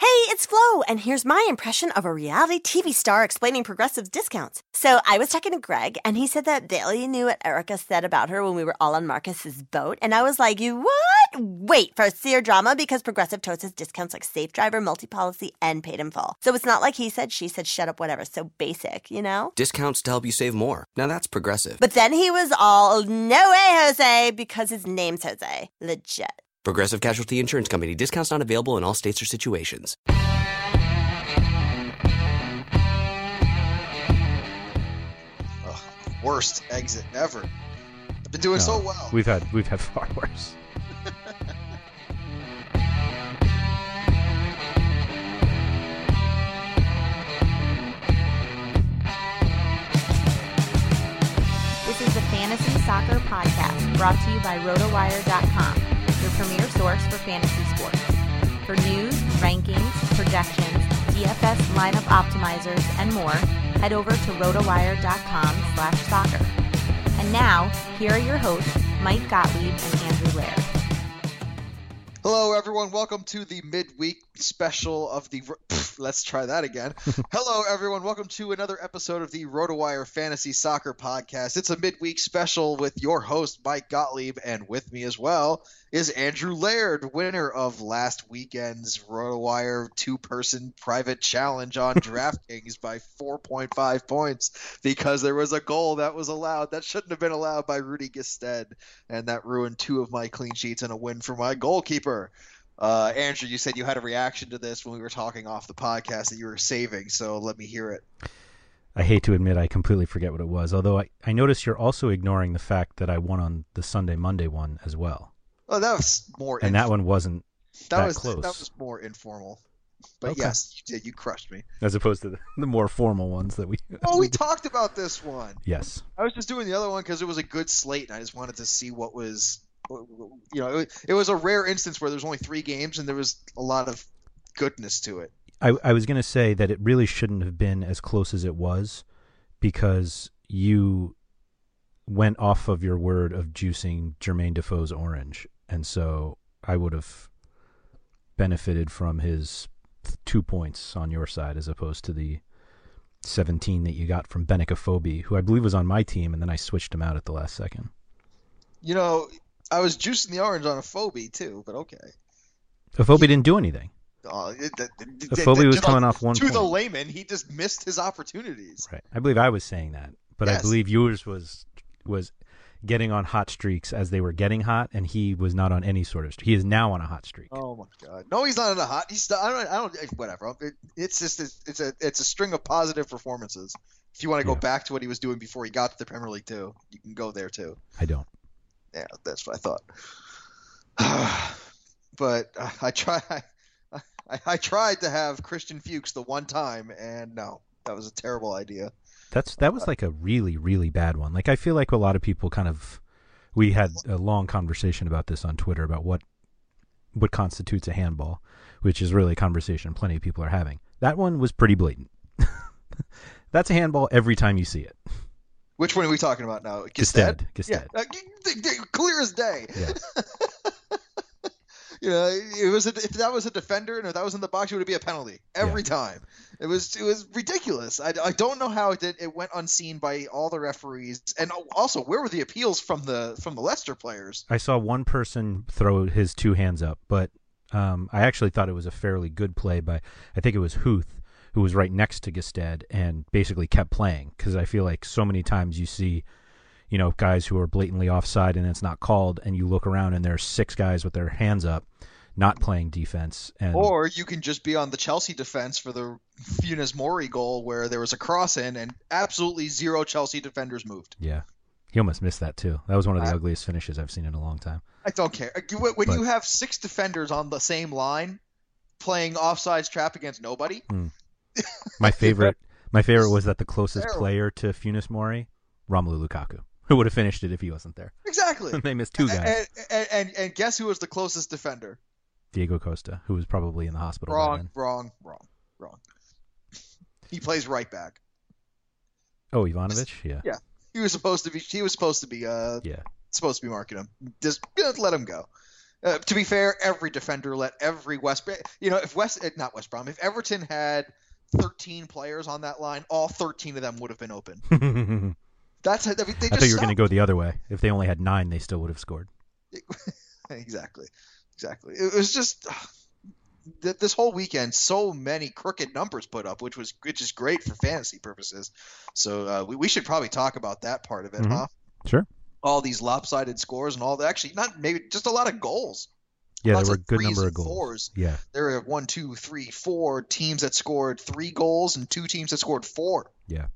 Hey, it's Flo, and here's my impression of a reality TV star explaining progressive discounts. So I was talking to Greg, and he said that Bailey knew what Erica said about her when we were all on Marcus's boat, and I was like, "You what? Wait for a seer drama because Progressive totes has discounts like Safe Driver, Multi Policy, and Paid in Full. So it's not like he said, she said, shut up, whatever. So basic, you know? Discounts to help you save more. Now that's Progressive. But then he was all, "No way, Jose," because his name's Jose. Legit. Progressive Casualty Insurance Company. Discounts not available in all states or situations. Ugh, worst exit ever. I've been doing so well. We've had we've had far worse. This is the Fantasy Soccer Podcast brought to you by RotoWire.com, your premier source for fantasy sports. For news, rankings, projections, DFS lineup optimizers, and more, head over to RotoWire.com slash soccer. And now, here are your hosts, Mike Gottlieb and Andrew Laird. Hello, everyone. Welcome to the midweek special of the. Let's try that again. Hello, everyone. Welcome to another episode of the RotoWire Fantasy Soccer Podcast. It's a midweek special with your host, Mike Gottlieb, and with me as well is Andrew Laird, winner of last weekend's RotoWire two person private challenge on DraftKings by 4.5 points because there was a goal that was allowed that shouldn't have been allowed by Rudy Gestede, and that ruined two of my clean sheets and a win for my goalkeeper. Uh, Andrew, you said you had a reaction to this when we were talking off the podcast that you were saving, so let me hear it. I hate to admit I completely forget what it was. Although I, I notice you're also ignoring the fact that I won on the Sunday Monday one as well, Oh, that was more. and that one wasn't that, that was close. that was more informal. But Okay. yes, you did. You crushed me. as opposed to the, the more formal ones that we. Oh, we talked about this one. yes. I was just doing the other one because it was a good slate, and I just wanted to see what was, you know, it, it was a rare instance where there was only three games and there was a lot of goodness to it. I, I was going to say that it really shouldn't have been as close as it was because you went off of your word of juicing Jermaine Defoe's orange. And so I would have benefited from his two points on your side as opposed to the 17 that you got from Benik Afobe, who I believe was on my team, and then I switched him out at the last second. You know, I was juicing the orange on Afobe too, but okay. A Afobe didn't do anything. Uh, it, it, it, Afobe was the- coming off one To the layman, he just missed his opportunities. Right. I believe I was saying that, but I believe yours was was getting on hot streaks as they were getting hot, and he was not on any sort of. He is now on a hot streak. Oh my god! No, he's not on a hot. He's I don't. I don't. Whatever. It, it's just it's, it's a it's a string of positive performances. If you want to go Yeah. back to what he was doing before he got to the Premier League too, you can go there too. I don't. Yeah, that's what I thought. but uh, I try. I, I tried to have Christian Fuchs the one time, and no, that was a terrible idea. That's that was like a really really bad one. Like I feel like a lot of people kind of we had a long conversation about this on Twitter about what what constitutes a handball, which is really a conversation plenty of people are having. That one was pretty blatant. That's a handball every time you see it. Which one are we talking about now? Gestede, Yeah, Gestede. uh, clear as day. Yeah. you know, it was a, if that was a defender and if that was in the box, it would be a penalty every time. It was it was ridiculous. I, I don't know how it did. It went unseen by all the referees, and also where were the appeals from the from the Leicester players? I saw one person throw his two hands up, but um, I actually thought it was a fairly good play by I think it was Huth who was right next to Gestede and basically kept playing because I feel like so many times you see, you know, guys who are blatantly offside and it's not called, and you look around and there's six guys with their hands up, not playing defense, and Or you can just be on the Chelsea defense for the Funes Mori goal where there was a cross in and absolutely zero Chelsea defenders moved. yeah, he almost missed that too. That was one of the I- ugliest finishes I've seen in a long time. I don't care. When But- you have six defenders on the same line playing offsides trap against nobody, hmm. My favorite, my favorite was that the closest Terrible. player to Funes Mori, Romelu Lukaku, who would have finished it if he wasn't there. exactly. they missed two guys. And, and, and and guess who was the closest defender? Diego Costa, who was probably in the hospital Wrong, then. wrong, wrong, wrong. He plays right back. Oh, Ivanovic, yeah, Yeah. He was supposed to be. He was supposed to be. Uh, yeah. supposed to be marking him. Just let him go. Uh, to be fair, every defender let every West. You know, if West, eh, not West Brom, if Everton had 13 players on that line, all 13 of them would have been open. I That's. I mean, they just thought you were going to go the other way. If they only had nine, they still would have scored. exactly, exactly. It was just th- this whole weekend, so many crooked numbers put up, which was which is great for fantasy purposes. So uh, we we should probably talk about that part of it, Mhm. huh? Sure. All these lopsided scores and all that. Actually, not maybe just a lot of goals. Yeah, Lots there were a good number of goals. fours. Yeah, There were one, two, three, four teams that scored three goals and two teams that scored four. yeah,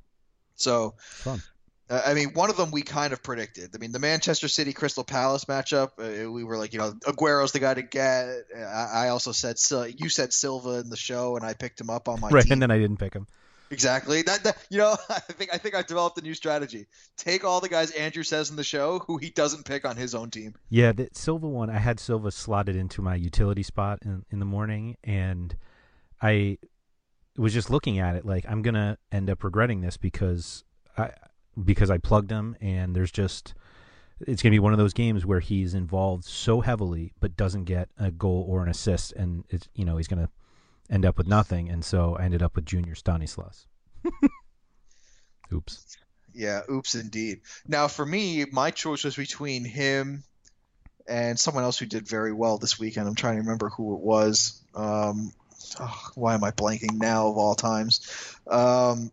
So fun. uh, I mean, one of them we kind of predicted. I mean, the Manchester City Crystal Palace matchup, uh, we were like, you know, Aguero's the guy to get. Uh, I, I also said you said Silva in the show, and I picked him up on my Right, team. and then I didn't pick him. Exactly. That, that you know, I think I think I've developed a new strategy. Take all the guys Andrew says in the show who he doesn't pick on his own team. Yeah, the Silva one, I had Silva slotted into my utility spot in, in the morning, and I was just looking at it like I'm gonna end up regretting this because I because I plugged him, and there's just it's gonna be one of those games where he's involved so heavily but doesn't get a goal or an assist, and it's you know he's gonna end up with nothing, and so I ended up with Junior Stanislas. Oops. Yeah, oops, indeed. Now, for me, my choice was between him and someone else who did very well this weekend. I'm trying to remember who it was. Um, oh, why am I blanking now of all times? Um,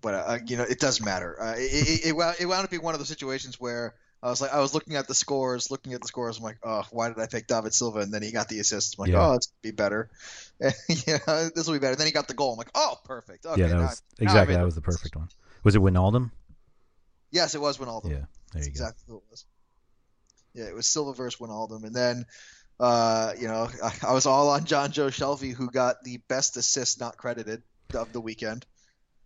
but uh, you know, it doesn't matter. Uh, it, it, it, it wound up being one of those situations where I was like, I was looking at the scores, looking at the scores. I'm like, oh, why did I pick David Silva? And then he got the assist. I'm like, Yeah. oh, it's gonna be better. yeah, this will be better. Then he got the goal. I'm like, oh, perfect. Okay, yeah, that was exactly that was the perfect one. Was it Wijnaldum? Yes, it was Wijnaldum. Yeah, there That's you go. exactly who it was. Yeah, it was Silva versus Wijnaldum, and then, uh, you know, I, I was all on Jonjo Shelvey, who got the best assist not credited of the weekend.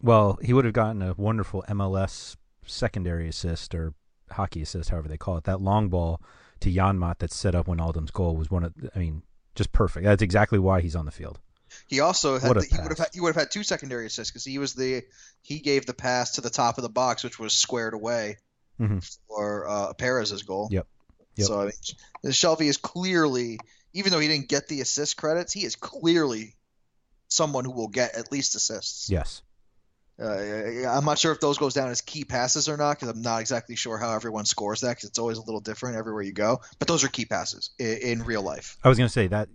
Well, he would have gotten a wonderful MLS secondary assist or hockey assist, however they call it. That long ball to Janmaat that set up Wijnaldum's goal was one of, I mean, just perfect. That's exactly why he's on the field. He also had the, he would have had, he would have had two secondary assists because he was the he gave the pass to the top of the box, which was squared away Mhm. for uh, Perez's goal. Yep. Yep. So I mean, Shelvey is clearly, even though he didn't get the assist credits, he is clearly someone who will get at least assists. Yes. Uh, I'm not sure if those goes down as key passes or not because I'm not exactly sure how everyone scores that because it's always a little different everywhere you go. But those are key passes in, in real life. I was going to say that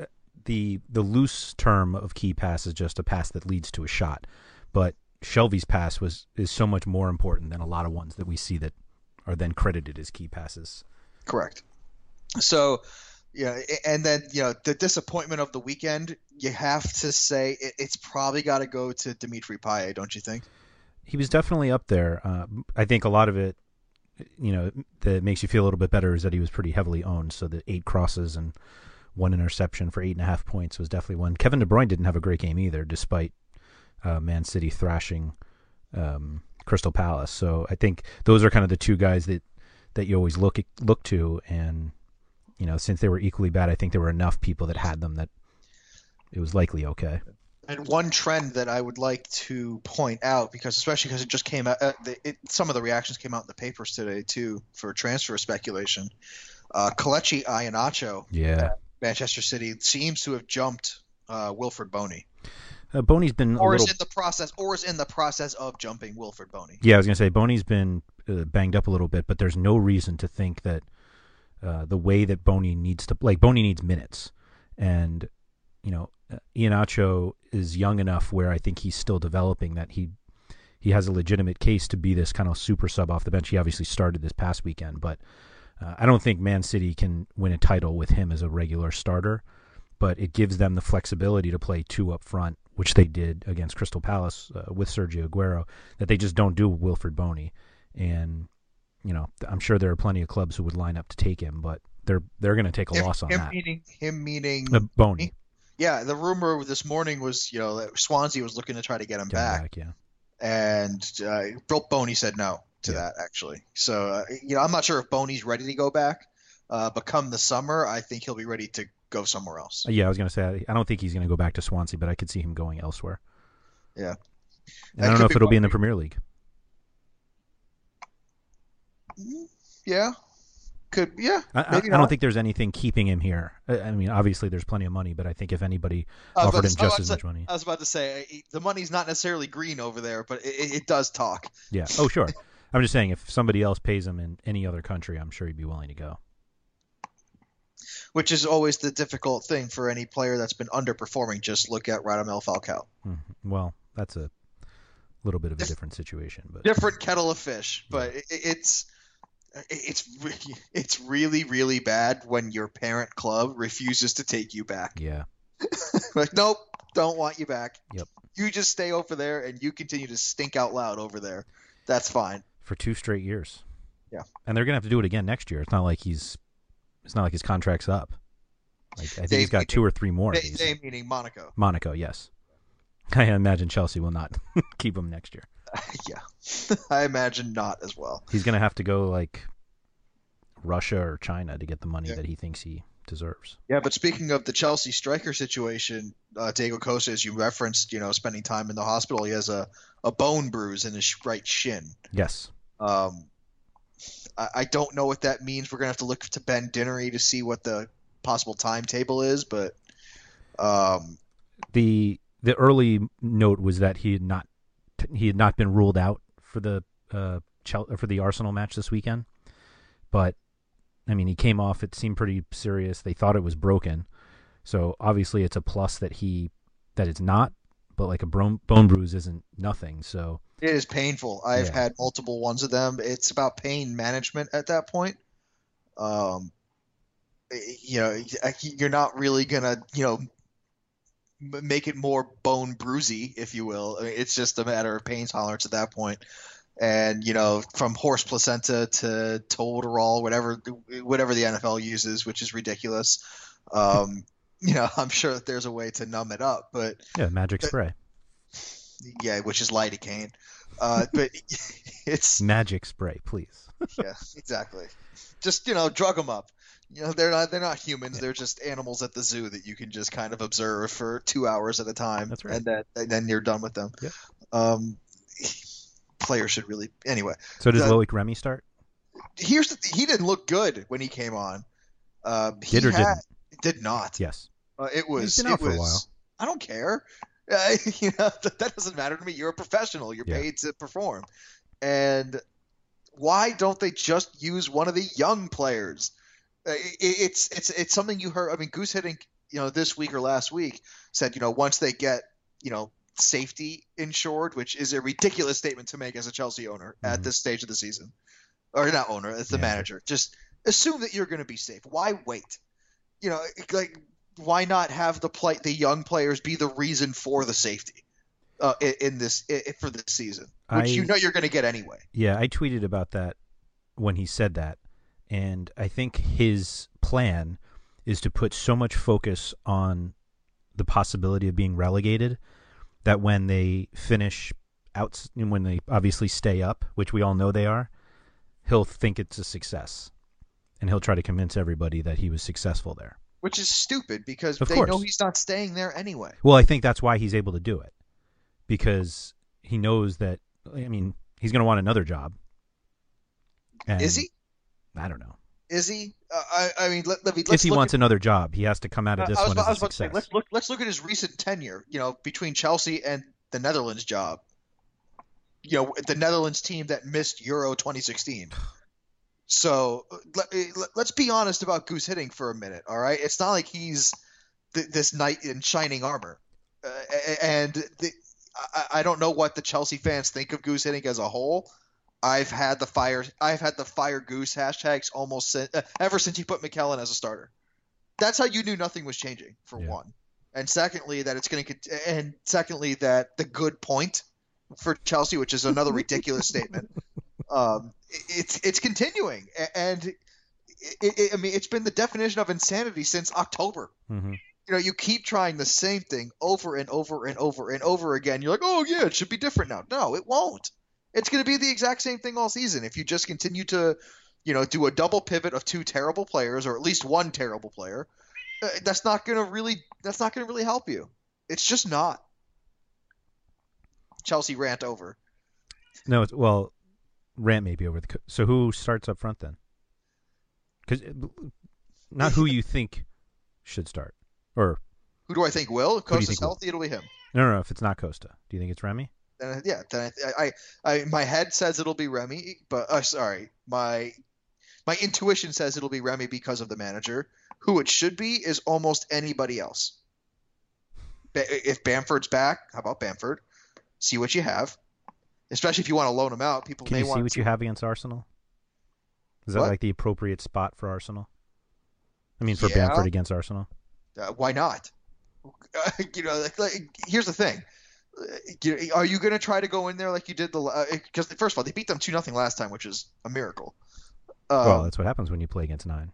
uh, the the loose term of key pass is just a pass that leads to a shot, but Shelvey's pass was is so much more important than a lot of ones that we see that are then credited as key passes. Correct. So, yeah, and then you know the disappointment of the weekend. You have to say it, it's probably got to go to Dimitri Payet, don't you think? He was definitely up there. Uh, I think a lot of it, you know, that makes you feel a little bit better is that he was pretty heavily owned. So the eight crosses and one interception for eight and a half points was definitely one. Kevin De Bruyne didn't have a great game either, despite uh, Man City thrashing um, Crystal Palace. So I think those are kind of the two guys that that you always look look to, and you know, since they were equally bad, I think there were enough people that had them that it was likely okay. And one trend that I would like to point out, because especially because it just came out, uh, the, it, some of the reactions came out in the papers today too for transfer speculation. Uh, Kelechi Iheanacho, Yeah, Manchester City, seems to have jumped uh, Wilfried Bony, uh, Bony's been or a is in the process, or is in the process of jumping Wilfried Bony. Yeah, I was gonna say Bony's been uh, banged up a little bit, but there's no reason to think that uh, the way that Bony needs to like Bony needs minutes, and you know, uh, is young enough where I think he's still developing that he he has a legitimate case to be this kind of super sub off the bench. He obviously started this past weekend, but uh, I don't think Man City can win a title with him as a regular starter. But it gives them the flexibility to play two up front, which they did against Crystal Palace uh, with Sergio Aguero, that they just don't do with Wilfried Bony. And you know, I'm sure there are plenty of clubs who would line up to take him, but they're they're going to take a Him, loss on him that. meaning him meaning Uh, Bony, Yeah, the rumor this morning was, you know, that Swansea was looking to try to get him him back, yeah. and uh, Bill Bony said no to Yeah. that actually. So, uh, you know, I'm not sure if Bony's ready to go back, uh, but come the summer, I think he'll be ready to go somewhere else. Uh, Yeah, I was going to say I don't think he's going to go back to Swansea, but I could see him going elsewhere. Yeah. And That I don't know if it'll be in the Premier League. Yeah, could yeah. I, I, I don't think there's anything keeping him here. I, I mean, obviously there's plenty of money, but I think if anybody I offered him to- just as much money, I was about to say uh, the money's not necessarily green over there, but it, it, does talk. yeah. Oh, sure. I'm just saying if somebody else pays him in any other country, I'm sure he'd be willing to go. Which is always the difficult thing for any player that's been underperforming. Just look at Radamel Falcao. Mhm. Well, that's a little bit of a different situation, but different kettle of fish, but it, it's it's re- it's really really bad when your parent club refuses to take you back. yeah, like, nope, don't want you back. Yep. You just stay over there and you continue to stink out loud over there. That's fine. for two straight years. Yeah. and they're gonna have to do it again next year. It's not like he's, it's not like his contract's up. Like I think They- he's got two or three more. They, they meaning Monaco. Monaco, yes. I imagine Chelsea will not keep him next year. yeah, I imagine not as well. He's going to have to go like Russia or China to get the money Yeah. that he thinks he deserves. Yeah, but speaking of the Chelsea striker situation, uh, Diego Costa, as you referenced, you know, spending time in the hospital, he has a, a bone bruise in his right shin. Yes. Um, I, I don't know what that means. We're gonna have to look to Ben Dinnery to see what the possible timetable is, but um, The the early note was that he had not he had not been ruled out for the uh for the Arsenal match this weekend. But I mean, he came off it seemed pretty serious. They thought it was broken. So obviously it's a plus that he that it's not, but like a bone bone bruise isn't nothing. So it is painful. I've Yeah. had multiple ones of them. It's about pain management at that point. Um, you know, you're not really gonna, you know, make it more bone bruisey, if you will. I mean, it's just a matter of pain tolerance at that point. And you know, from horse placenta to Toradol, whatever whatever the NFL uses, which is ridiculous. Um, you know, I'm sure that there's a way to numb it up, but yeah, magic Uh, spray. yeah, which is lidocaine. Uh, but it's Magic spray, please. yeah, exactly. Just you know, drug them up. You know, they're not they're not humans. They're just animals at the zoo that you can just kind of observe for two hours at a time, That's right. and then and then you're done with them. Yep. Um, players should really anyway. So does The- Loic Remy start? Here's the, he didn't look good when he came on. Uh, he Did or had- didn't? Did not. Yes. Uh, it was. He's been out it for a while. I don't care. Uh, you know that, that doesn't matter to me. You're a professional. You're Yeah. paid to perform. And why don't they just use one of the young players? Uh, it, it's it's it's something you heard. I mean, Guus Hiddink, you know, this week or last week said, you know, once they get, you know, safety insured, which is a ridiculous statement to make as a Chelsea owner at Mhm. this stage of the season, or not owner, as the Manager. manager. Just assume that you're going to be safe. Why wait? You know, like why not have the play the young players be the reason for the safety uh, in, in this i for this season, which I- you know you're going to get anyway. Yeah, I tweeted about that when he said that, and I think his plan is to put so much focus on the possibility of being relegated that when they finish out, when they obviously stay up, which we all know they are, he'll think it's a success, and he'll try to convince everybody that he was successful there. Which is stupid because Of they know he's not staying there anyway. Well, I think that's why he's able to do it because he knows that. I mean, he's going to want another job. And Is he? I don't know. Is he? Uh, I, I mean, let, let me. if he wants at, another job, he has to come out of this I was, one I as was a about to say, success. let's look. Let's look at his recent tenure. You know, between Chelsea and the Netherlands job. You know, the Netherlands team that missed Euro 2016. So let, let's be honest about Guus Hiddink for a minute. All right, it's not like he's th- this knight in shining armor, uh, and the, I, I don't know what the Chelsea fans think of Guus Hiddink as a whole. I've had the fire. I've had the fire Guus hashtags almost since, uh, ever since he put McKellen as a starter. That's how you knew nothing was changing. For Yeah. one, and secondly that it's going to, and secondly that the good point for Chelsea, which is another ridiculous statement. Um, it's it's continuing, and it, it, I mean it's been the definition of insanity since October hmm you know, you keep trying the same thing over and over and over and over again. You're like, oh yeah, it should be different now. No, it won't. It's going to be the exact same thing all season if you just continue to, you know, do a double pivot of two terrible players or at least one terrible player. Uh, that's not going to really. That's not going to really help you. It's just not. Chelsea rant over. No, it's, well, Rant may be over the. co- So who starts up front then? Because not who you think should start, or Who do I think will? If Costa's think will? healthy, it'll be him. no, no, no. If it's not Costa, do you think it's Remy? Then yeah, then I, I, I, my head says it'll be Remy, but uh, sorry, my my intuition says it'll be Remy because of the manager. Who it should be is almost anybody else. If Bamford's back, how about Bamford? See what you have, especially if you want to loan him out. People Can may you see want what to. you have against Arsenal? Is that What? like the appropriate spot for Arsenal? I mean, for Yeah. Bamford against Arsenal. Uh, why not? you know, like, like, here's the thing. Uh, Are you going to try to go in there like you did the? Because first of all, they beat them two nothing last time, which is a miracle. Um, well, that's what happens when you play against nine.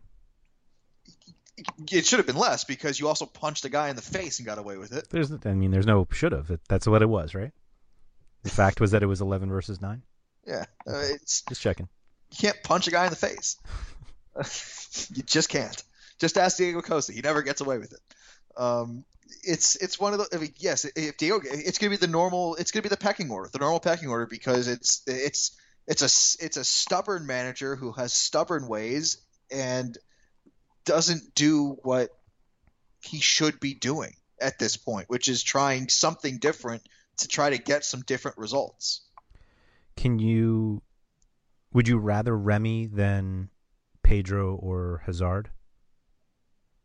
it should have been less because you also punched a guy in the face and got away with it. There's, I mean, there's no should have. That's what it was, right? The fact was that it was 11 versus nine. Yeah, uh, it's Just checking. you can't punch a guy in the face. you just can't. Just ask Diego Costa. He never gets away with it. Um, it's it's one of the. I mean, yes, if Diego, it's gonna be the normal. It's gonna be the pecking order, the normal pecking order, because it's it's it's a it's a stubborn manager who has stubborn ways and doesn't do what he should be doing at this point, which is trying something different to try to get some different results. Can you? Would you rather Remy than Pedro or Hazard?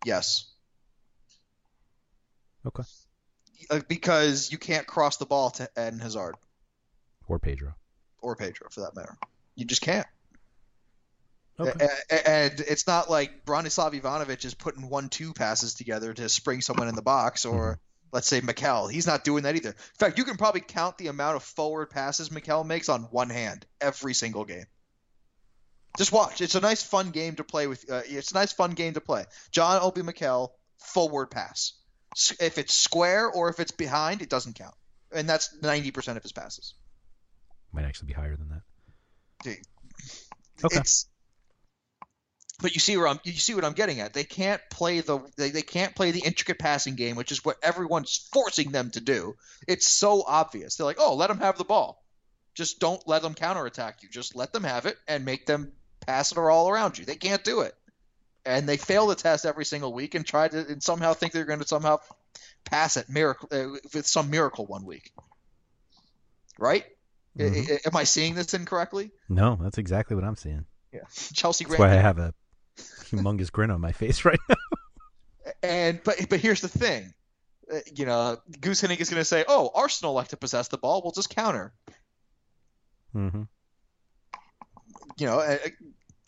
Yes. Okay. Because you can't cross the ball to Eden Hazard Or Pedro. or Pedro for that matter. You just can't. Okay. And it's not like Branislav Ivanovic is putting one-two passes together to spring someone in the box, or Mm-hmm. let's say Mikel. He's not doing that either. In fact, you can probably count the amount of forward passes Mikel makes on one hand every single game. Just watch. It's a nice, fun game to play with. Uh, it's a nice, fun game to play. John Obi Mikel forward pass. If it's square or if it's behind, it doesn't count, and that's ninety percent of his passes. Might actually be higher than that. Dude, Okay. It's, but you see where I'm you see what I'm getting at. They can't play the they, they can't play the intricate passing game, which is what everyone's forcing them to do. It's so obvious. They're like, "Oh, let them have the ball. Just don't let them counterattack you. Just let them have it and make them pass it all around you." They can't do it. And they fail the test every single week and try to and somehow think they're going to somehow pass it miracle uh, with some miracle one week. Right? I- Mhm. I- am I seeing this incorrectly? No, that's exactly what I'm seeing. Yeah. Chelsea That's why I have a humongous grin on my face right now. And but but here's the thing. Uh, you know, Guus Hiddink is going to say, "Oh, Arsenal like to possess the ball. We'll just counter." Mm-hmm. You know, uh,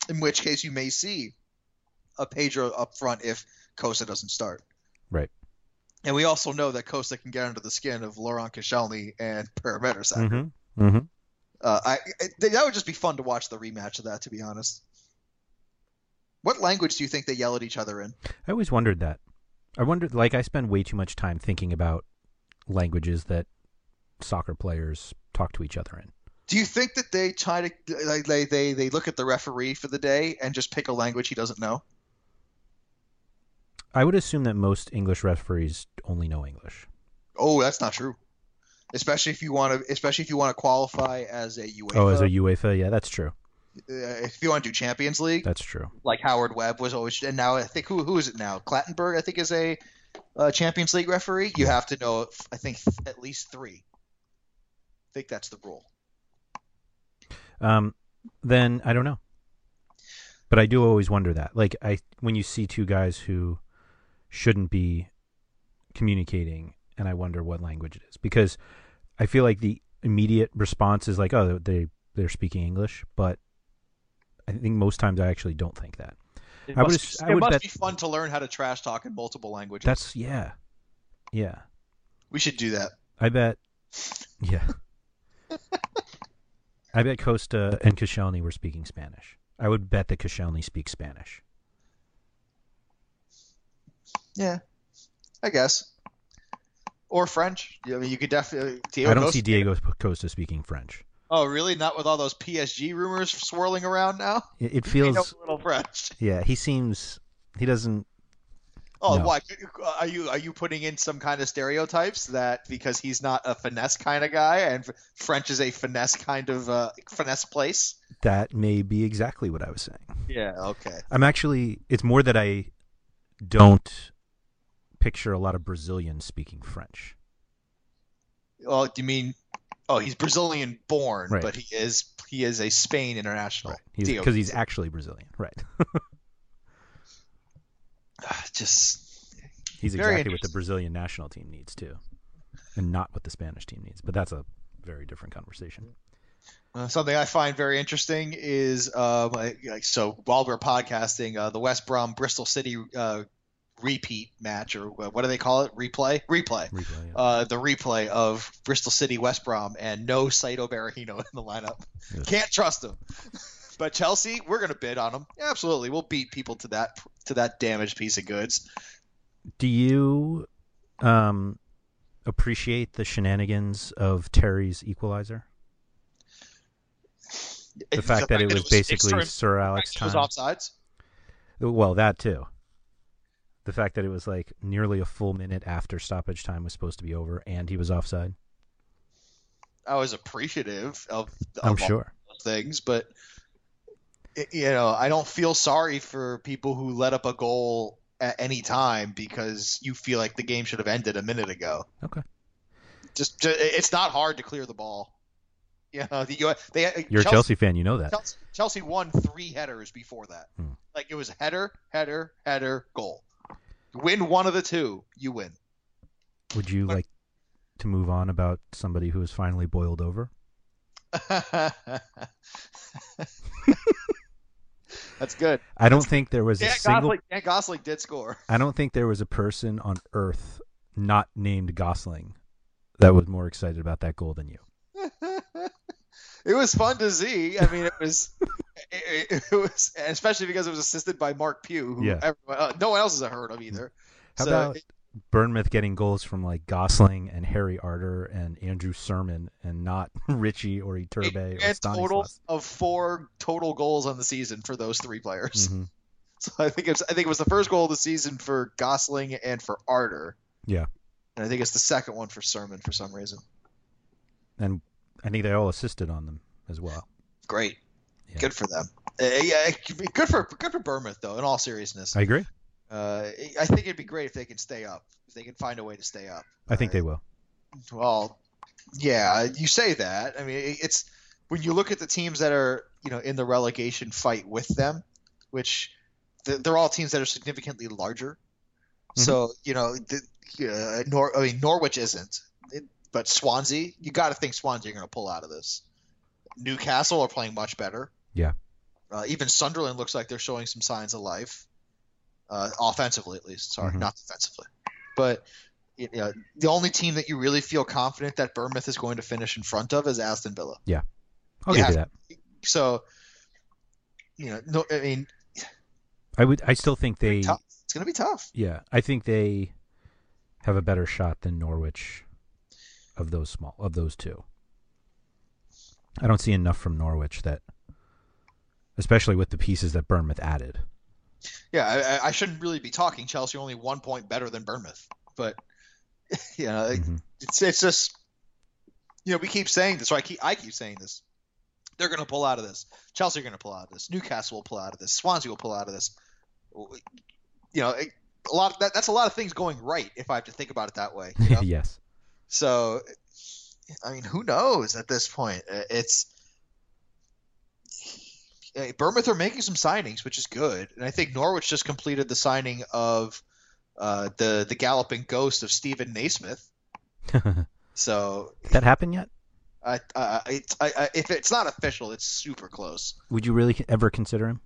in which case you may see a Pedro up front if Costa doesn't start. Right. And we also know that Costa can get under the skin of Laurent Koscielny and Per Mertesacker. hmm hmm Uh, I, I that would just be fun to watch the rematch of that. To be honest, what language do you think they yell at each other in? I always wondered that. I wondered, like, I spend way too much time thinking about languages that soccer players talk to each other in. Do you think that they try to like they, they they look at the referee for the day and just pick a language he doesn't know? I would assume that most English referees only know English. Oh, that's not true. Especially if you want to, especially if you want to qualify as a UEFA. Oh, as a UEFA, yeah, that's true. uh, if you want to do Champions League, That's true. like Howard Webb was always, and now I think who who is it now? Clattenburg, I think, is a uh, Champions League referee. You have to know, I think, at least three. I think that's the rule. Um, then I don't know. But I do always wonder that. Like I when you see two guys who shouldn't be communicating and I wonder what language it is because I feel like the immediate response is like oh they they're speaking English, but I think most times I actually don't think that. It I must, ass- be, I would must bet- be fun to learn how to trash talk in multiple languages. That's yeah. Yeah. we should do that. I bet yeah. I bet Costa and Koscielny were speaking Spanish. I would bet that Koscielny speaks Spanish. Yeah, I guess. Or French. I mean, you could definitely. Diego I don't Costa- see Diego Costa speaking French. Oh, really? Not with all those PSG rumors swirling around now? It, it feels, a little French. yeah. He seems he doesn't. Oh, No. why? Are you are you putting in some kind of stereotypes that because he's not a finesse kind of guy and French is a finesse kind of uh, finesse place? That may be exactly what I was saying. Yeah. Okay. I'm actually. It's more that I don't picture a lot of Brazilians speaking French. Well, do you mean? Oh, he's Brazilian born, Right. but he is he is a Spain international. Because he's Costa. actually Brazilian, right? just He's exactly what the. Brazilian national team needs too, and not what the Spanish team needs. But that's a very different conversation. Uh, something I find very interesting is like, like, so while we're podcasting, uh, the West Brom Bristol City uh, repeat match, or uh, what do they call it? Replay, replay. Replay, yeah. Uh, the replay of Bristol City West Brom, and no Saido Berahino in the lineup. Yes. Can't trust him. But Chelsea, we're gonna bid on them. Absolutely, we'll beat people to that to that damaged piece of goods. Do you um, appreciate the shenanigans of Terry's equalizer? The fact that it was basically extra- Sir Alex it was time. offsides. Well, that too. The fact that it was like nearly a full minute after stoppage time was supposed to be over, and he was offside. I was appreciative of, of I'm sure. things, but you know, I don't feel sorry for people who let up a goal at any time because you feel like the game should have ended a minute ago. Okay. Just, ju- it's not hard to clear the ball. You know, the, you, they, You're a Chelsea fan, you know that. Chelsea, Chelsea won three headers before that. Hmm. Like it was header, header, header, goal. Win one of the two, you win. Would you like to move on about somebody who is finally boiled over? That's good. I don't think there was a single. Gosling, Dan Gosling did score. I don't think there was a person on earth not named Gosling that was more excited about that goal than you. it was fun to see. I mean, it was, it, it was, especially because it was assisted by Marc Pugh, who Yeah. everyone, uh, no one else has heard of either. How So, about Bournemouth getting goals from like Gosling and Harry Arter and Andrew Surman and not Ritchie or Iturbe or and total of four total goals on the season for those three players. Mhm. So I think it's I think it was the first goal of the season for Gosling and for Arter, Yeah, and I think it's the second one for Surman for some reason. and I think they all assisted on them as well. Great, Yeah. good for them. Uh, yeah, good for good for Bournemouth though. In all seriousness, I agree. Uh, I think it'd be great if they can stay up. If they can find a way to stay up. I think Uh, they will. Well, yeah, you say that. I mean, it's when you look at the teams that are you know in the relegation fight with them, which they're all teams that are significantly larger. So you know, the, uh, Nor- I mean, Norwich isn't, it, but Swansea, you got to think Swansea are going to pull out of this. Newcastle are playing much better. Yeah. Uh, even Sunderland looks like they're showing some signs of life, uh, offensively at least. Sorry, Mhm. not defensively. But you know, the only team that you really feel confident that Bournemouth is going to finish in front of is Aston Villa. I'll Yeah. give you that. So, you know, no, I mean, I would. I still think they. it's going to be tough. Yeah, I think they have a better shot than Norwich of those small of those two. I don't see enough from Norwich that, especially with the pieces that Bournemouth added. Yeah, I, I- shouldn't really be talking. Chelsea only one point better than Bournemouth, but you know, Mhm. it's it's just you know we keep saying this, or I keep I keep saying this. They're going to pull out of this. Chelsea are going to pull out of this. Newcastle will pull out of this. Swansea will pull out of this. You know, it, a lot of that, that's a lot of things going right if I have to think about it that way. you know? yes. So, I mean, who knows at this point? It's uh, Bournemouth are making some signings, which is good, and I think Norwich just completed the signing of uh, the the galloping ghost of Steven Naismith. so Did that happen yet? I, I, it's I, I, if it's not official, it's super close. Would you really ever consider him?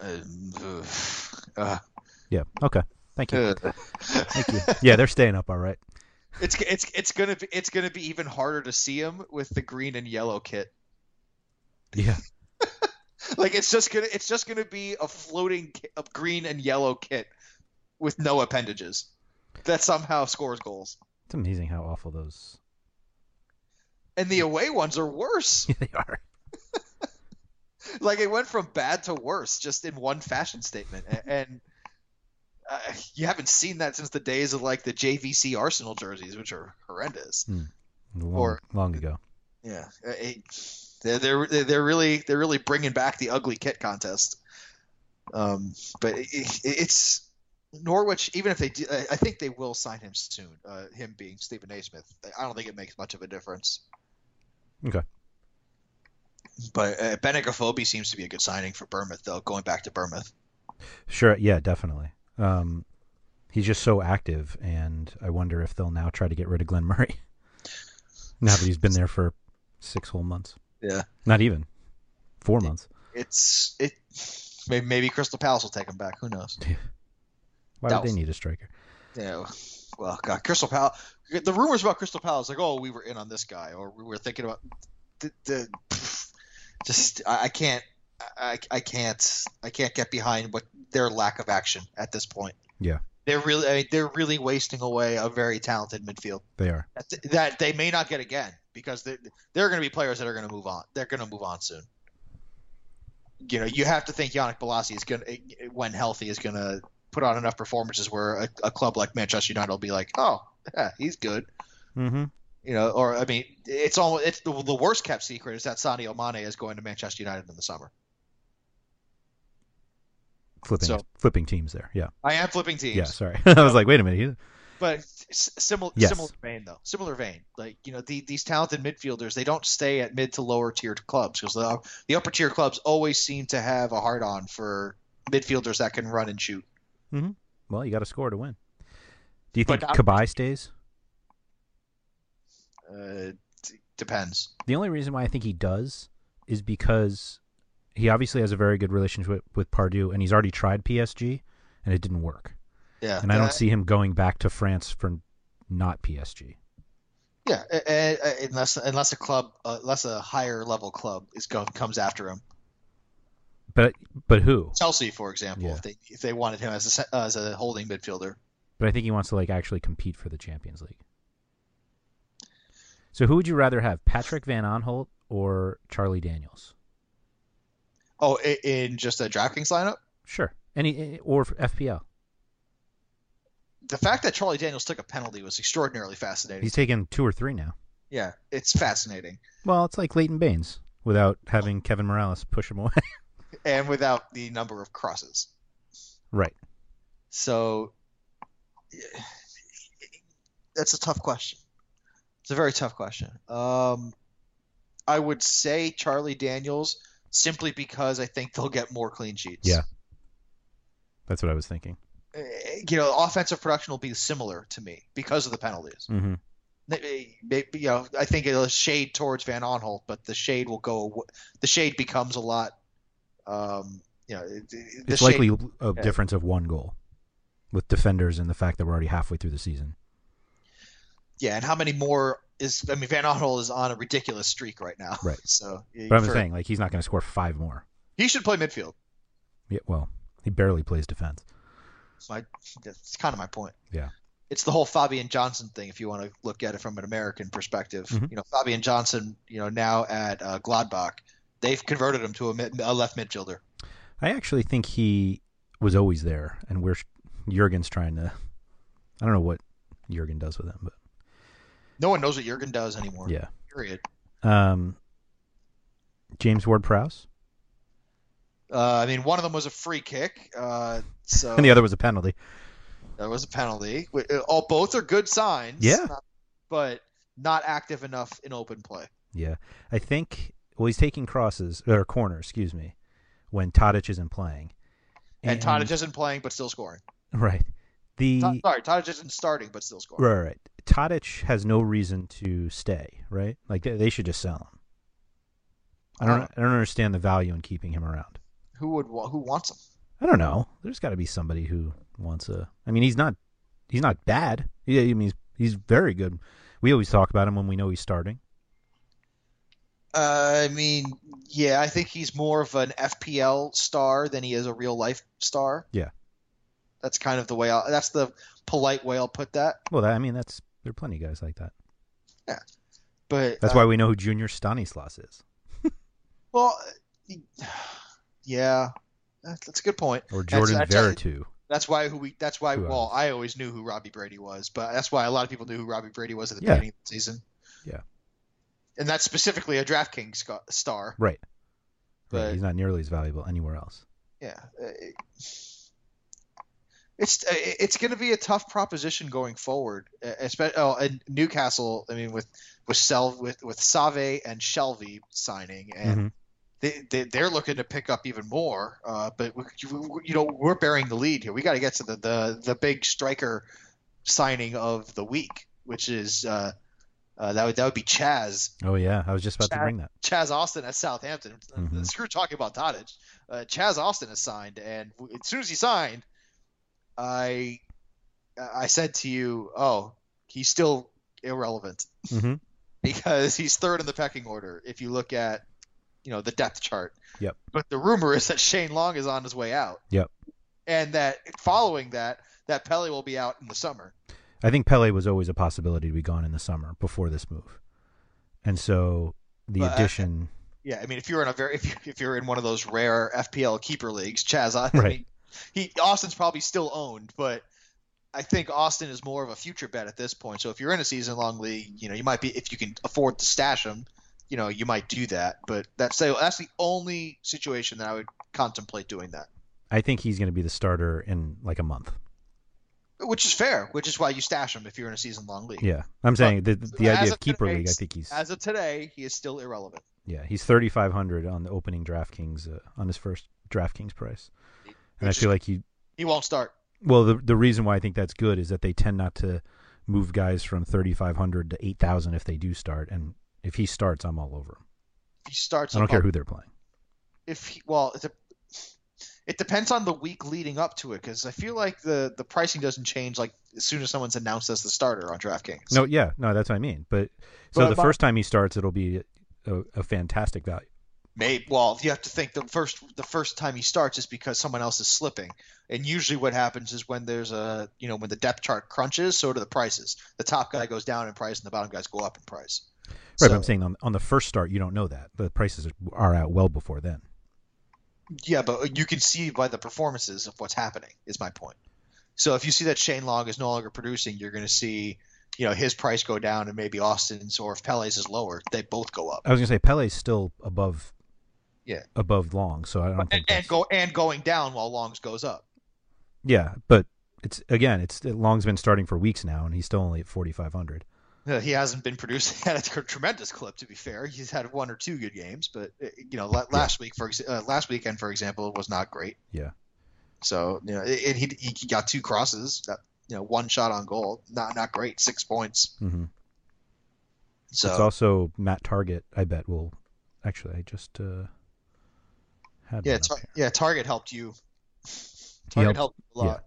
Um. Uh, Yeah. Okay. Thank you. uh, Thank you. Yeah, they're staying up all right. it's it's it's gonna be it's gonna be even harder to see him with the green and yellow kit. Yeah. Like it's just gonna it's just gonna be a floating a green and yellow kit with no appendages that somehow scores goals. It's amazing how awful those. And the away ones are worse. Yeah, they are. like it went from bad to worse just in one fashion statement. And uh, you haven't seen that since the days of like the JVC Arsenal jerseys, which are horrendous. Long, Or- long ago. Yeah, it, they're, they're they're really they're really bringing back the ugly kit contest. Um, but it, it, it's Norwich. Even if they, do, I think they will sign him soon. Uh, him being Steven Naismith, I don't think it makes much of a difference. Okay. But uh, seems to be a good signing for Bournemouth, though. Going back to Bournemouth, Sure. Yeah, definitely. Um, he's just so active, and I wonder if they'll now try to get rid of Glenn Murray. now that he's been there for six whole months. Yeah. Not even four months. it's it. Maybe, maybe Crystal Palace will take him back. Who knows? Why That would they need a striker? Yeah. Well, God, Crystal Palace. The rumors about Crystal Palace, like, oh, we were in on this guy, or we were thinking about the, the just. I, I can't. I, I can't. I can't get behind what their lack of action at this point. Yeah. They're really. I mean, they're really wasting away a very talented midfield They are. that, that they may not get again because there there are going to be players that are going to move on. They're going to move on soon. You know, you have to think Yannick Bolasie is going to, when healthy, is going to put on enough performances where a, a club like Manchester United will be like, oh, yeah, he's good. Mm-hmm. You know, or I mean, it's all it's the, the worst kept secret is that Sadio Mane is going to Manchester United in the summer. Flipping, So- flipping teams there. Yeah. I am flipping teams. Yeah. Sorry. I was like, wait a minute. But similar Yes. similar vein though similar vein like you know the, these talented midfielders they don't stay at mid to lower tier clubs because the, the upper tier clubs always seem to have a hard on for midfielders that can run and shoot Well, you got to score to win. Do you think Cabaye stays? uh, d- depends The only reason why I think he does is because he obviously has a very good relationship with, with Pardew, and he's already tried PSG, and it didn't work. Yeah And I Uh, don't see him going back to France for not PSG. yeah unless unless a club uh, unless a higher level club is going comes after him But but who? Chelsea for example Yeah. if they if they wanted him as a as a holding midfielder But I think he wants to like actually compete for the Champions League. So who would you rather have, Patrick Van Aanholt or Charlie Daniels? oh in just a DraftKings lineup Sure, any or FPL. The fact that Charlie Daniels took a penalty was extraordinarily fascinating He's taken two or three now. yeah it's fascinating Well, it's like Leighton Baines without having Kevin Mirallas push him away. and without the number of crosses. Right. So that's a tough question. It's a very tough question. Um, I would say Charlie Daniels simply because I think they'll get more clean sheets. Yeah. That's what I was thinking. Eh, You know, offensive production will be similar to me because of the penalties. Mm-hmm. Maybe, maybe, you know, I think it'll shade towards Van Aanholt, but the shade will go. The shade becomes a lot. Um, you know, it- it- the It's shade- likely a yeah. difference of one goal with defenders and the fact that we're already halfway through the season. Yeah, and how many more is? I mean, Van Aanholt is on a ridiculous streak right now. Right. So, But I'm for- saying, like, he's not going to score five more. he should play midfield. Yeah, well, he barely plays defense. I, that's kind of my point. Yeah. It's the whole Fabian Johnson thing. If you want to look at it from an American perspective, Mhm. you know, Fabian Johnson, you know, now at uh, Gladbach, they've converted him to a, mid, a left midfielder. I actually think he was always there, and we're Jurgen's trying to. I don't know what Jurgen does with him, but No one knows what Jurgen does anymore. yeah. Period. Um, James Ward-Prowse, Uh, I mean, one of them was a free kick, uh, so and the other was a penalty. that was a penalty. Uh, All both are good signs. Yeah. not- but not active enough in open play. Yeah, I think. Well, he's taking crosses or corners, excuse me, when Tadic isn't playing. And, Tadic isn't playing, but still scoring. right. The Ta- sorry, Tadic isn't starting, but still scoring. right, right. Tadic has no reason to stay. Right, like they, they should just sell him. I don't. I don't understand the value in keeping him around. Who would who wants him? I don't know. There's got to be somebody who wants a. I mean, he's not. He's not bad. Yeah, I mean, he's, he's very good. We always talk about him when we know he's starting. Uh, I mean, yeah, I think he's more of an FPL star than he is a real life star. Yeah. That's kind of the way. I'll, that's the polite way I'll put that. Well, that, I mean, that's there are plenty of guys like that. Yeah, but That's uh, why we know who Junior Stanislas is, Well, yeah, that's, that's a good point. or That's- Jordan that's-. That's why who we. That's why. Who well, else? I always knew who Robbie Brady was, but that's why a lot of people knew who Robbie Brady was at the Yeah. beginning of the season. Yeah. And that's specifically a DraftKings star. Right. But- right. He's not nearly as valuable anywhere else. Yeah. uh, It's uh, it's going to be a tough proposition going forward, especially oh, and Newcastle. I mean, with with Sel with with Saivet and Shelvey signing, and Mhm. They, they they're looking to pick up even more. Uh, but we, you know we're bearing the lead here. We got to get to the, the the big striker signing of the week, which is uh, uh, that would that would be Chaz Oh yeah, I was just about to bring that. Chaz Austin at Southampton. Mhm. Screw talking about Tadic. Uh, Chaz Austin has signed, and as soon as he signed, I I said to you, "Oh, he's still irrelevant hmm because he's third in the pecking order if you look at you know the depth chart." Yep. But the rumor is that Shane Long is on his way out. Yep. And that following that, that Pellè will be out in the summer. I think Pellè was always a possibility to be gone in the summer before this move, and so the But, uh, addition. Yeah, I mean, if you're in a very if, you, if you're in one of those rare FPL keeper leagues, Chaz, I, I Right. mean, he Austin's probably still owned, but I think Austin is more of a future bet at this point. So if you're in a season long league, you know, you might be if you can afford to stash him, you know, you might do that. But that's the- that's the only situation that I would contemplate doing that, I think he's going to be the starter in like a month. which is fair. Which is why you stash him if you're in a season long league. Yeah, I'm saying the the idea of keeper today- league. I think he's As of today, he is still irrelevant. yeah he's 3,500 on the opening DraftKings uh, on his first DraftKings price, and I Which is- feel like he he won't start. Well, the the reason why I think that's good is that they tend not to move guys from 3,500 to 8,000 if they do start, and if he starts, I'm all over him. If he starts, I don't care who they're playing. if he, well, it, it depends on the week leading up to it because I feel like the the pricing doesn't change like as soon as someone's announced as the starter on DraftKings. No, yeah, no, that's what I mean. But so But the first time he starts, it'll be a, a fantastic value. Maybe well, you have to think the first the first time he starts is because someone else is slipping, and usually what happens is when there's a you know when the depth chart crunches, so do the prices. The top guy goes down in price, and the bottom guys go up in price. Right, but I'm saying on, on the first start, you don't know that. The prices are out well before then. Yeah, but you can see by the performances of what's happening. Is my point. So if you see that Shane Long is no longer producing, you're going to see, you know, his price go down, and maybe Austin's or if Pellè's is lower, they both go up. I was going to say Pellè's still above Yeah. above long, so I don't And, think and that's, go and going down while Longs goes up. Yeah, but it's again, it's Long's been starting for weeks now, and he's still only at 4,500. Uh, he hasn't been producing at a tremendous clip. To be fair, he's had one or two good games, but uh, you know, la- last week for uh, last weekend, for example, was not great. Yeah. So you know, and he he got two crosses, that, you know, one shot on goal, not not great, six points. Mm-hmm. So It's also Matt Targett. I bet will actually. I just uh, had yeah, tar- yeah, Targett helped you. He Targett helped- helped you a lot.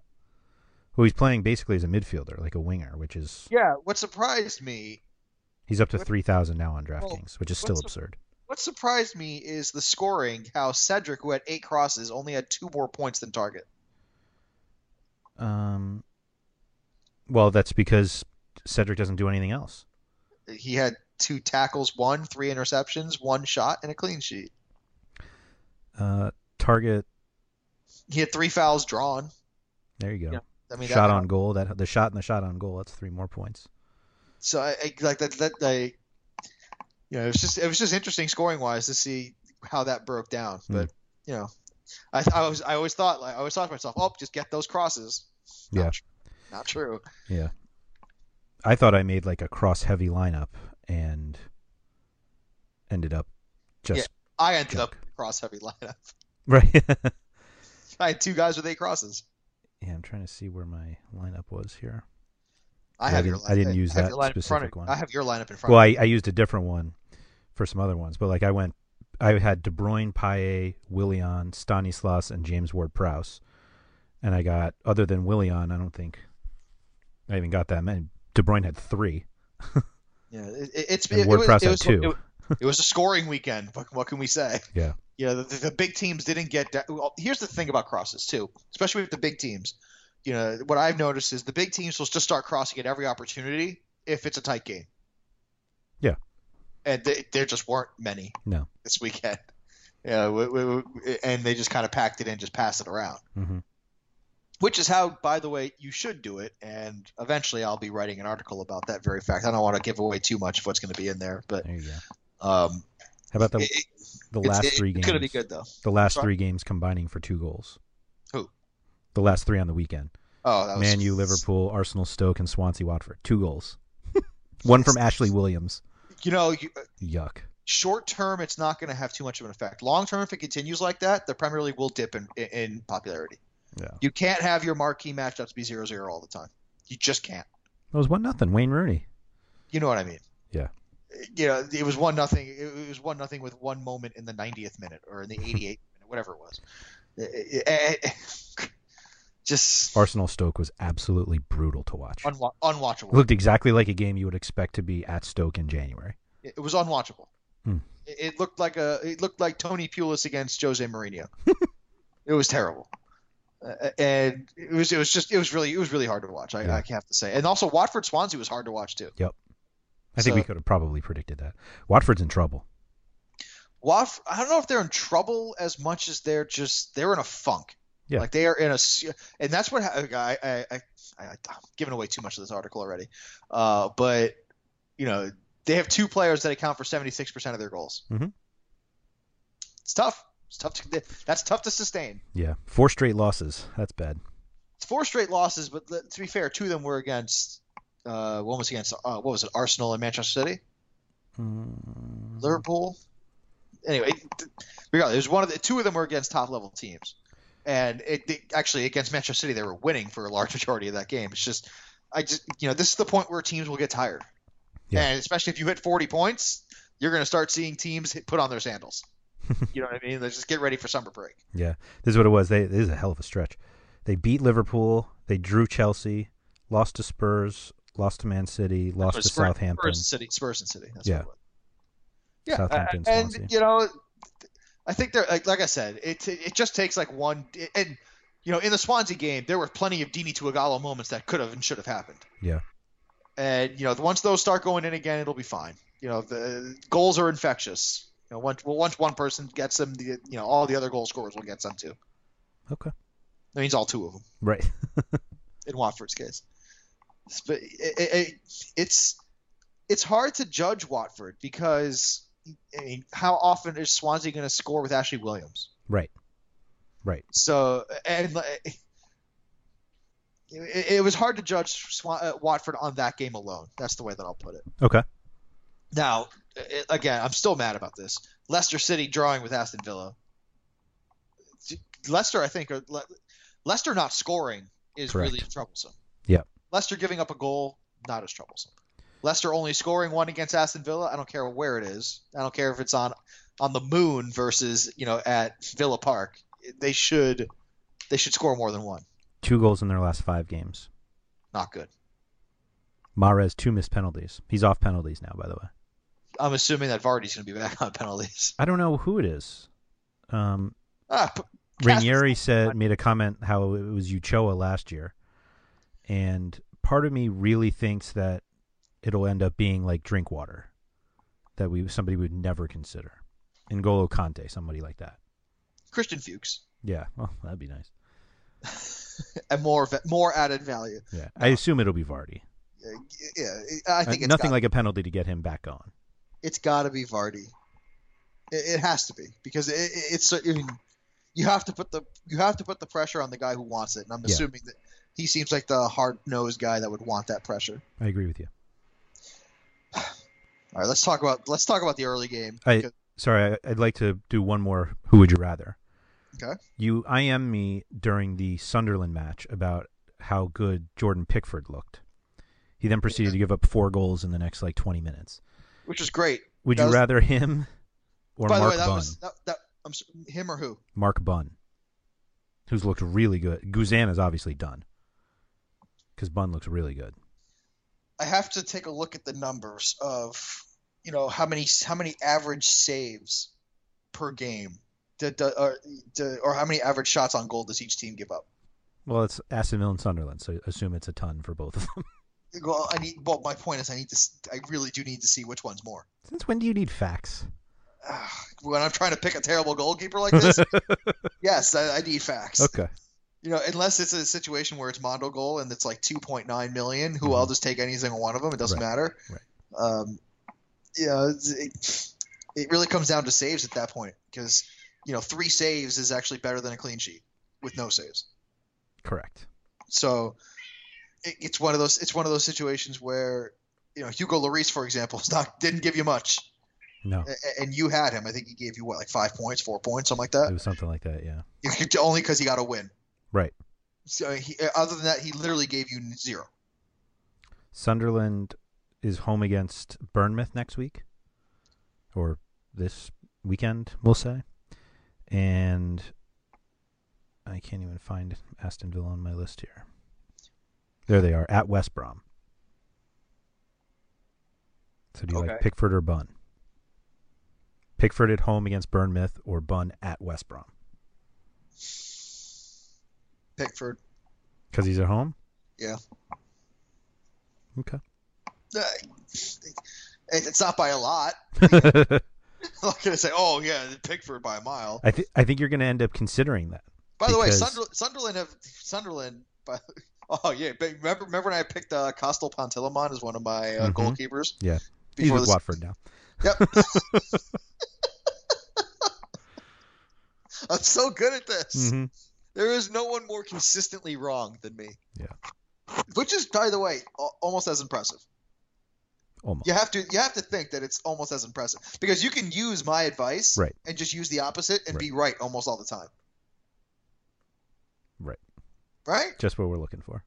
Well, he's playing basically as a midfielder, like a winger, which is Yeah. What surprised me, he's up to What- three thousand now on DraftKings, which is still what's- absurd. what surprised me is the scoring. How Cedric, who had eight crosses, only had two more points than Targett. Um, well, that's because Cedric doesn't do anything else. He had two tackles, one, three interceptions, one shot, and a clean sheet. Uh, Targett, He had three fouls drawn. there you go. Yeah, I mean, shot that- on goal. That the shot and the shot on goal. That's three more points. So I, I like that. That I, you know, it was just it was just interesting scoring wise to see how that broke down. Hmm. But you know, I, I was I always thought like I always thought to myself, oh, just get those crosses. Not Yeah. tr- not true. Yeah. I thought I made like a cross heavy lineup and ended up just I ended Junk. up cross heavy lineup. right. I had two guys with eight crosses. Yeah, I'm trying to see where my lineup was here. I I have your didn't- I didn't use that your front of- specific one. I have your lineup in front. Well, of I. I used a different one for some other ones, but like I went, I had De Bruyne, Paye, Willian, Stanislas, and James Ward-Prowse, and I got other than Willian, I don't think I even got that many. De Bruyne had three, yeah, it, it- it's and it, it was, Ward-Prowse it had was two. It, was a scoring weekend. What, what can we say? Yeah. You know, the, the big teams didn't get. Da- well, here's the thing about crosses too, especially with the big teams. You know, what I've noticed is the big teams will just start crossing at every opportunity if it's a tight game. Yeah. And they, there just weren't many No. this weekend. Yeah, we, we- and they just kind of packed it in, just passed it around. hmm Which is how, by the way, you should do it. And eventually, I'll be writing an article about that very fact. I don't want to give away too much of what's going to be in there, but There you go. Um, How about the it- the last it- three it's games? going to be good though. The last Sorry? three games combining for two goals. Who? The last three on the weekend. Oh, that was Man U, Liverpool, Arsenal, Stoke, and Swansea, Watford. Two goals. One from Ashley Williams. You know, you, Yuck. short term, it's not going to have too much of an effect. Long term, if it continues like that, the Premier League will dip in, in, in popularity. Yeah. You can't have your marquee matchups be 0-0 all the time. You just can't. It was one nothing. Wayne Rooney. You know what I mean? You know, it was one nothing. It was one nothing with one moment in the 90th minute or in the 88th minute, whatever it was. It- it- it- just Arsenal Stoke was absolutely brutal to watch. unwa- unwatchable. It looked exactly like a game you would expect to be at Stoke in January. It was unwatchable. Hmm. It, looked like a it looked like Tony Pulis against Jose Mourinho. it was terrible, uh, and it was it was just it was really it was really hard to watch. I, Yeah. I have to say, and also Watford Swansea was hard to watch too. I think we could have probably predicted that. Watford's in trouble. Watf I don't know if they're in trouble as much as they're just they're in a funk. Yeah. Like they are in a, and that's what I I I, I I'm giving away too much of this article already. Uh, but you know they have two players that account for 76 percent of their goals. Mm-hmm. It's tough. It's tough to that's tough to sustain. Yeah. Four straight losses. That's bad. It's four straight losses, but to be fair, two of them were against. Uh, one was against uh, what was it? Arsenal and Manchester City, Mm, Liverpool. Anyway, regardless, there's one of the two of them were against top level teams, and it, it- actually against Manchester City they were winning for a large majority of that game. It's just, I just you know this is the point where teams will get tired, Yeah. and especially if you hit 40 points, you're going to start seeing teams hit, put on their sandals. you know what I mean? They just get ready for summer break. Yeah. This is what it was. They this is a hell of a stretch. They beat Liverpool. They drew Chelsea. Lost to Spurs. Lost to Man City. Lost to Spurs, Southampton. Spurs and City, Spurs and City. That's Yeah. what it was. Yeah, Southampton, uh, and Swansea. you know, I think they're like, like I said, it it just takes like one, and you know, in the Swansea game, there were plenty of Deeney to Ighalo moments that could have and should have happened. Yeah. And you know, once those start going in again, it'll be fine. You know, the goals are infectious. You know, once well, once one person gets them, the you know, all the other goal scorers will get some too. Okay. That means all two of them Right. in Watford's case. It, it, it's it's hard to judge Watford because I mean, how often is Swansea going to score with Ashley Williams? right. Right. So and it, it was hard to judge Swan, uh, Watford on that game alone. That's the way that I'll put it. Okay. Now, again, I'm still mad about this. Leicester City drawing with Aston Villa. Leicester, I think, Le- Leicester not scoring is Correct. really troublesome. Yep. Leicester giving up a goal, not as troublesome. Leicester only scoring one against Aston Villa. I don't care where it is. I don't care if it's on on the moon versus you know at Villa Park. They should they should score more than one. Two goals in their last five games. Not good. Mahrez two missed penalties. He's off penalties now, by the way. I'm assuming that Vardy's going to be back on penalties. I don't know who it is. Um, Ah, p- Ranieri said made a comment how it was Ulloa last year, and part of me really thinks that it'll end up being like Drinkwater, that we somebody would never consider. N'Golo Kanté, somebody like that. Christian Fuchs Yeah, well, that'd be nice. and more more added value. Yeah, I assume it'll be Vardy. Yeah, I think Uh, it's nothing got, like a penalty to get him back on. it's got to be Vardy. It, it has to be because it, it, it's I mean, you have to put the you have to put the pressure on the guy who wants it, and I'm Yeah. assuming that he seems like the hard nosed guy that would want that pressure. I agree with you. All right, let's talk about let's talk about the early game. I sorry, I, I'd like to do one more. Who would you rather? Okay. You IM me during the Sunderland match about how good Jordan Pickford looked. He then proceeded to give up four goals in the next like 20 minutes. which was great. Would That you was- rather him or By Mark the way, that Bunn? was that, that I'm s- him or who? Mark Bunn, who's looked really good. Guzan is obviously done because Bunn looks really good. I have to take a look at the numbers of you know how many how many average saves per game, do, do, or, do, or how many average shots on goal does each team give up? Well, it's Aston Villa and Sunderland, so assume it's a ton for both of them. Well, I need. Well, my point is, I need to. I really do need to see which one's more. Since when do you need facts? Ah, When I'm trying to pick a terrible goalkeeper like this, yes, I, I need facts. Okay. You know, unless it's a situation where it's Mondogoal and it's like 2.9 million, who Mhm. I'll just take any single one of them. It doesn't Right, matter. right. Um, yeah, it, it really comes down to saves at that point because you know three saves is actually better than a clean sheet with no saves. Correct. So it, it's one of those. It's one of those situations where you know Hugo Lloris, for example, not didn't give you much, No, and you had him. I think he gave you what, like five points, four points, something like that. it was something like that. Yeah. Only because he got a win. Right. So uh, he, uh, other than that, he literally gave you zero. Sunderland is home against Bournemouth next week, or this weekend, we'll say. And I can't even find Aston Villa on my list here. There they are at West Brom. So do you like Pickford or Bunn? Pickford at home against Bournemouth or Bunn at West Brom? Pickford. Because he's at home? Yeah. Okay. Uh, It's not by a lot. I'm not gonna say, oh yeah, Pickford by a mile. I, th- I think you're going to end up considering that. By the way, because- Sunder- Sunderland have Sunderland. By, oh yeah, but remember remember when I picked uh, Costel Pantilimon as one of my uh, Mhm. goalkeepers? Yeah. He's Before with this- Watford now. Yep. I'm so good at this. Mhm. There is no one more consistently wrong than me. Yeah. Which is, by the way, almost as impressive. Almost. You have to you have to think that it's almost as impressive because you can use my advice Right. and just use the opposite and Right. be right almost all the time. Right. Right? Just what we're looking for.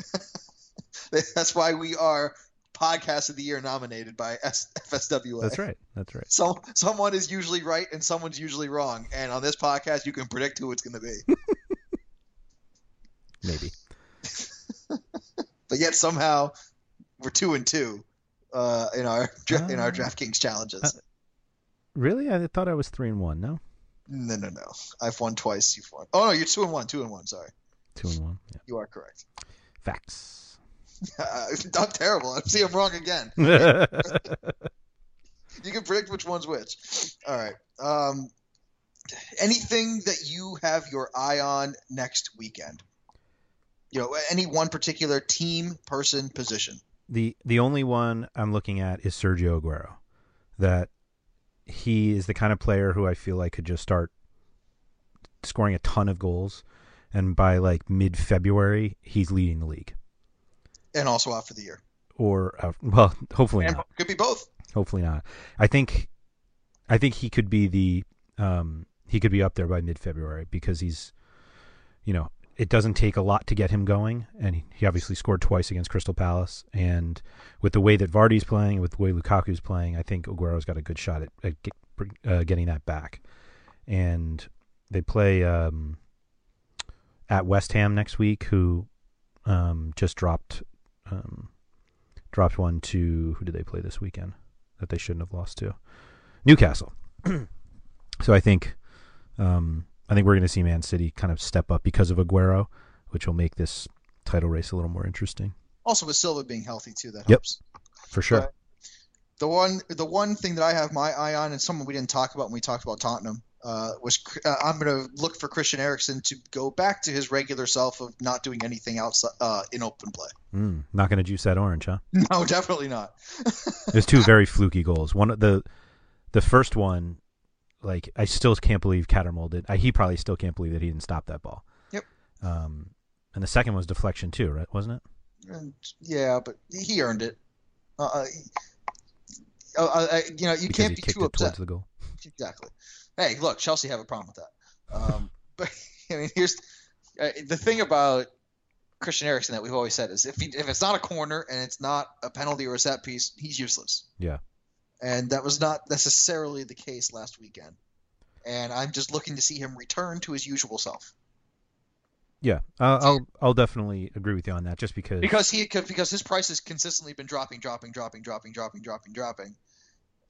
That's why we are podcast of the year nominated by FSWA. That's right. That's right. So someone is usually right and someone's usually wrong, and on this podcast you can predict who it's going to be. Maybe. but yet somehow we're two and two uh, in our dra- in our Uh, DraftKings challenges. uh, Really? I thought I was three and one. No, no, no, no. I've won twice. You've won. Oh no, you're two and one. Two and one. Sorry, two and one. Yeah. you are correct. Facts. I'm terrible. I see I'm wrong again. You can predict which one's which. All right. Um, anything that you have your eye on next weekend? You know, any one particular team, person, position. the the only one I'm looking at is Sergio Aguero. That he is the kind of player who I feel like could just start scoring a ton of goals. and by like mid February, he's leading the league. And also out for the year. Or well, hopefully And not. could be both. Hopefully not. I think, I think he could be the, um, he could be up there by mid February because he's, you know, it doesn't take a lot to get him going, and he- obviously scored twice against Crystal Palace. And with the way that Vardy's playing, with the way Lukaku's playing, I think Aguero's got a good shot at, at uh, getting that back. And they play um, at West Ham next week, who um, just dropped um, dropped one to who did they play this weekend that they shouldn't have lost to Newcastle. so I think um, I think we're going to see Man City kind of step up because of Aguero, which will make this title race a little more interesting Also with Silva being healthy too, that Yep. helps. for sure. But The one, the one thing that I have my eye on, and someone we didn't talk about when we talked about Tottenham, uh, was uh, I'm going to look for Christian Eriksen to go back to his regular self of not doing anything outside uh, in open play. Mm, not going to juice that orange, huh? No, definitely not. There's two very fluky goals. One of the the first one, like I still can't believe Cattermole did. I, he probably still can't believe that he didn't stop that ball. Yep. Um, and the second was deflection too, right? Wasn't it? And, yeah, but he earned it. Uh, uh, uh, uh, you know, you because can't be too upset. the goal. Exactly. Hey, look, Chelsea have a problem with that. Um, but I mean, here's uh, the thing about Christian Eriksen that we've always said is if he, if it's not a corner and it's not a penalty or a set piece, he's useless. Yeah. And that was not necessarily the case last weekend. And I'm just looking to see him return to his usual self Yeah, uh, I'll I'll definitely agree with you on that. Just because because he because his price has consistently been dropping, dropping, dropping, dropping, dropping, dropping, dropping.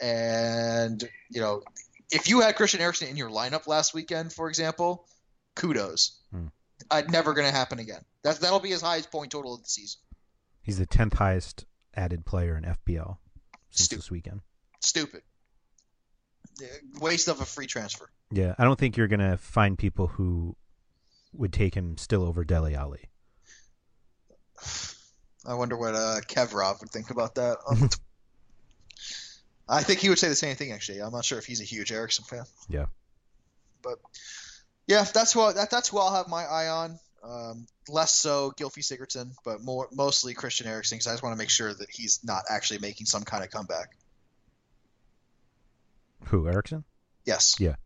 And you know, if you had Christian Eriksen in your lineup last weekend, for example, kudos. Hmm. Uh, never going to happen again. That that'll be his highest point total of the season. he's the tenth highest added player in FPL since Stupid. this weekend. Stupid. Waste of a free transfer. Yeah, I don't think you're gonna find people who would take him still over Dele Alli. I wonder what uh, Kevrov would think about that. I think he would say the same thing. Actually, I'm not sure if he's a huge Eriksen fan. Yeah. But yeah, that's who I, that, that's who I'll have my eye on. Um, less so Gylfi Sigurdsson, but more mostly Christian Eriksen because I just want to make sure that he's not actually making some kind of comeback. Who Eriksen? Yes. Yeah.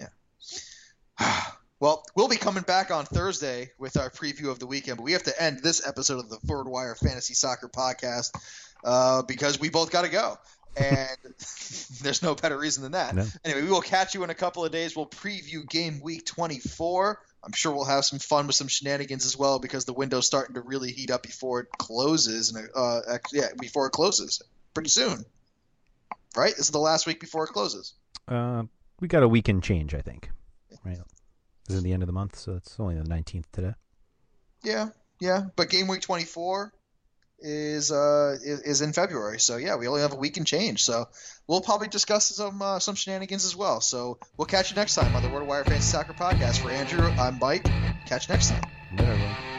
Yeah. well, we'll be coming back on Thursday with our preview of the weekend, but we have to end this episode of the RotoWire Fantasy Soccer Podcast uh, because we both got to go. And there's no better reason than that. No. Anyway, we will catch you in a couple of days. We'll preview game week 24. I'm sure we'll have some fun with some shenanigans as well because the window's starting to really heat up before it closes. And uh, yeah, before it closes pretty soon. Right? This is the last week before it closes. Uh, we got a weekend change, I think. Right. This is the end of the month, so it's only the nineteenth today. Yeah, yeah, but game week 24 is uh is, is in February. So yeah, we only have a week and change. So we'll probably discuss some uh, some shenanigans as well. So we'll catch you next time on the RotoWire Fantasy Soccer Podcast. For Andrew, I'm Mike. Catch you next time.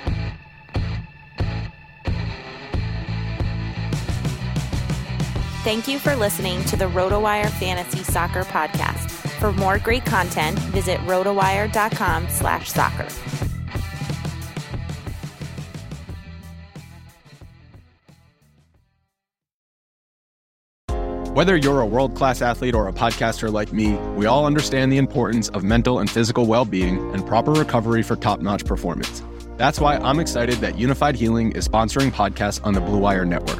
Thank you for listening to the RotoWire Fantasy Soccer Podcast. For more great content, visit rotowire.com slash soccer. Whether you're a world class athlete or a podcaster like me, we all understand the importance of mental and physical well being and proper recovery for top notch performance. That's why I'm excited that Unifyd Healing is sponsoring podcasts on the Blue Wire Network.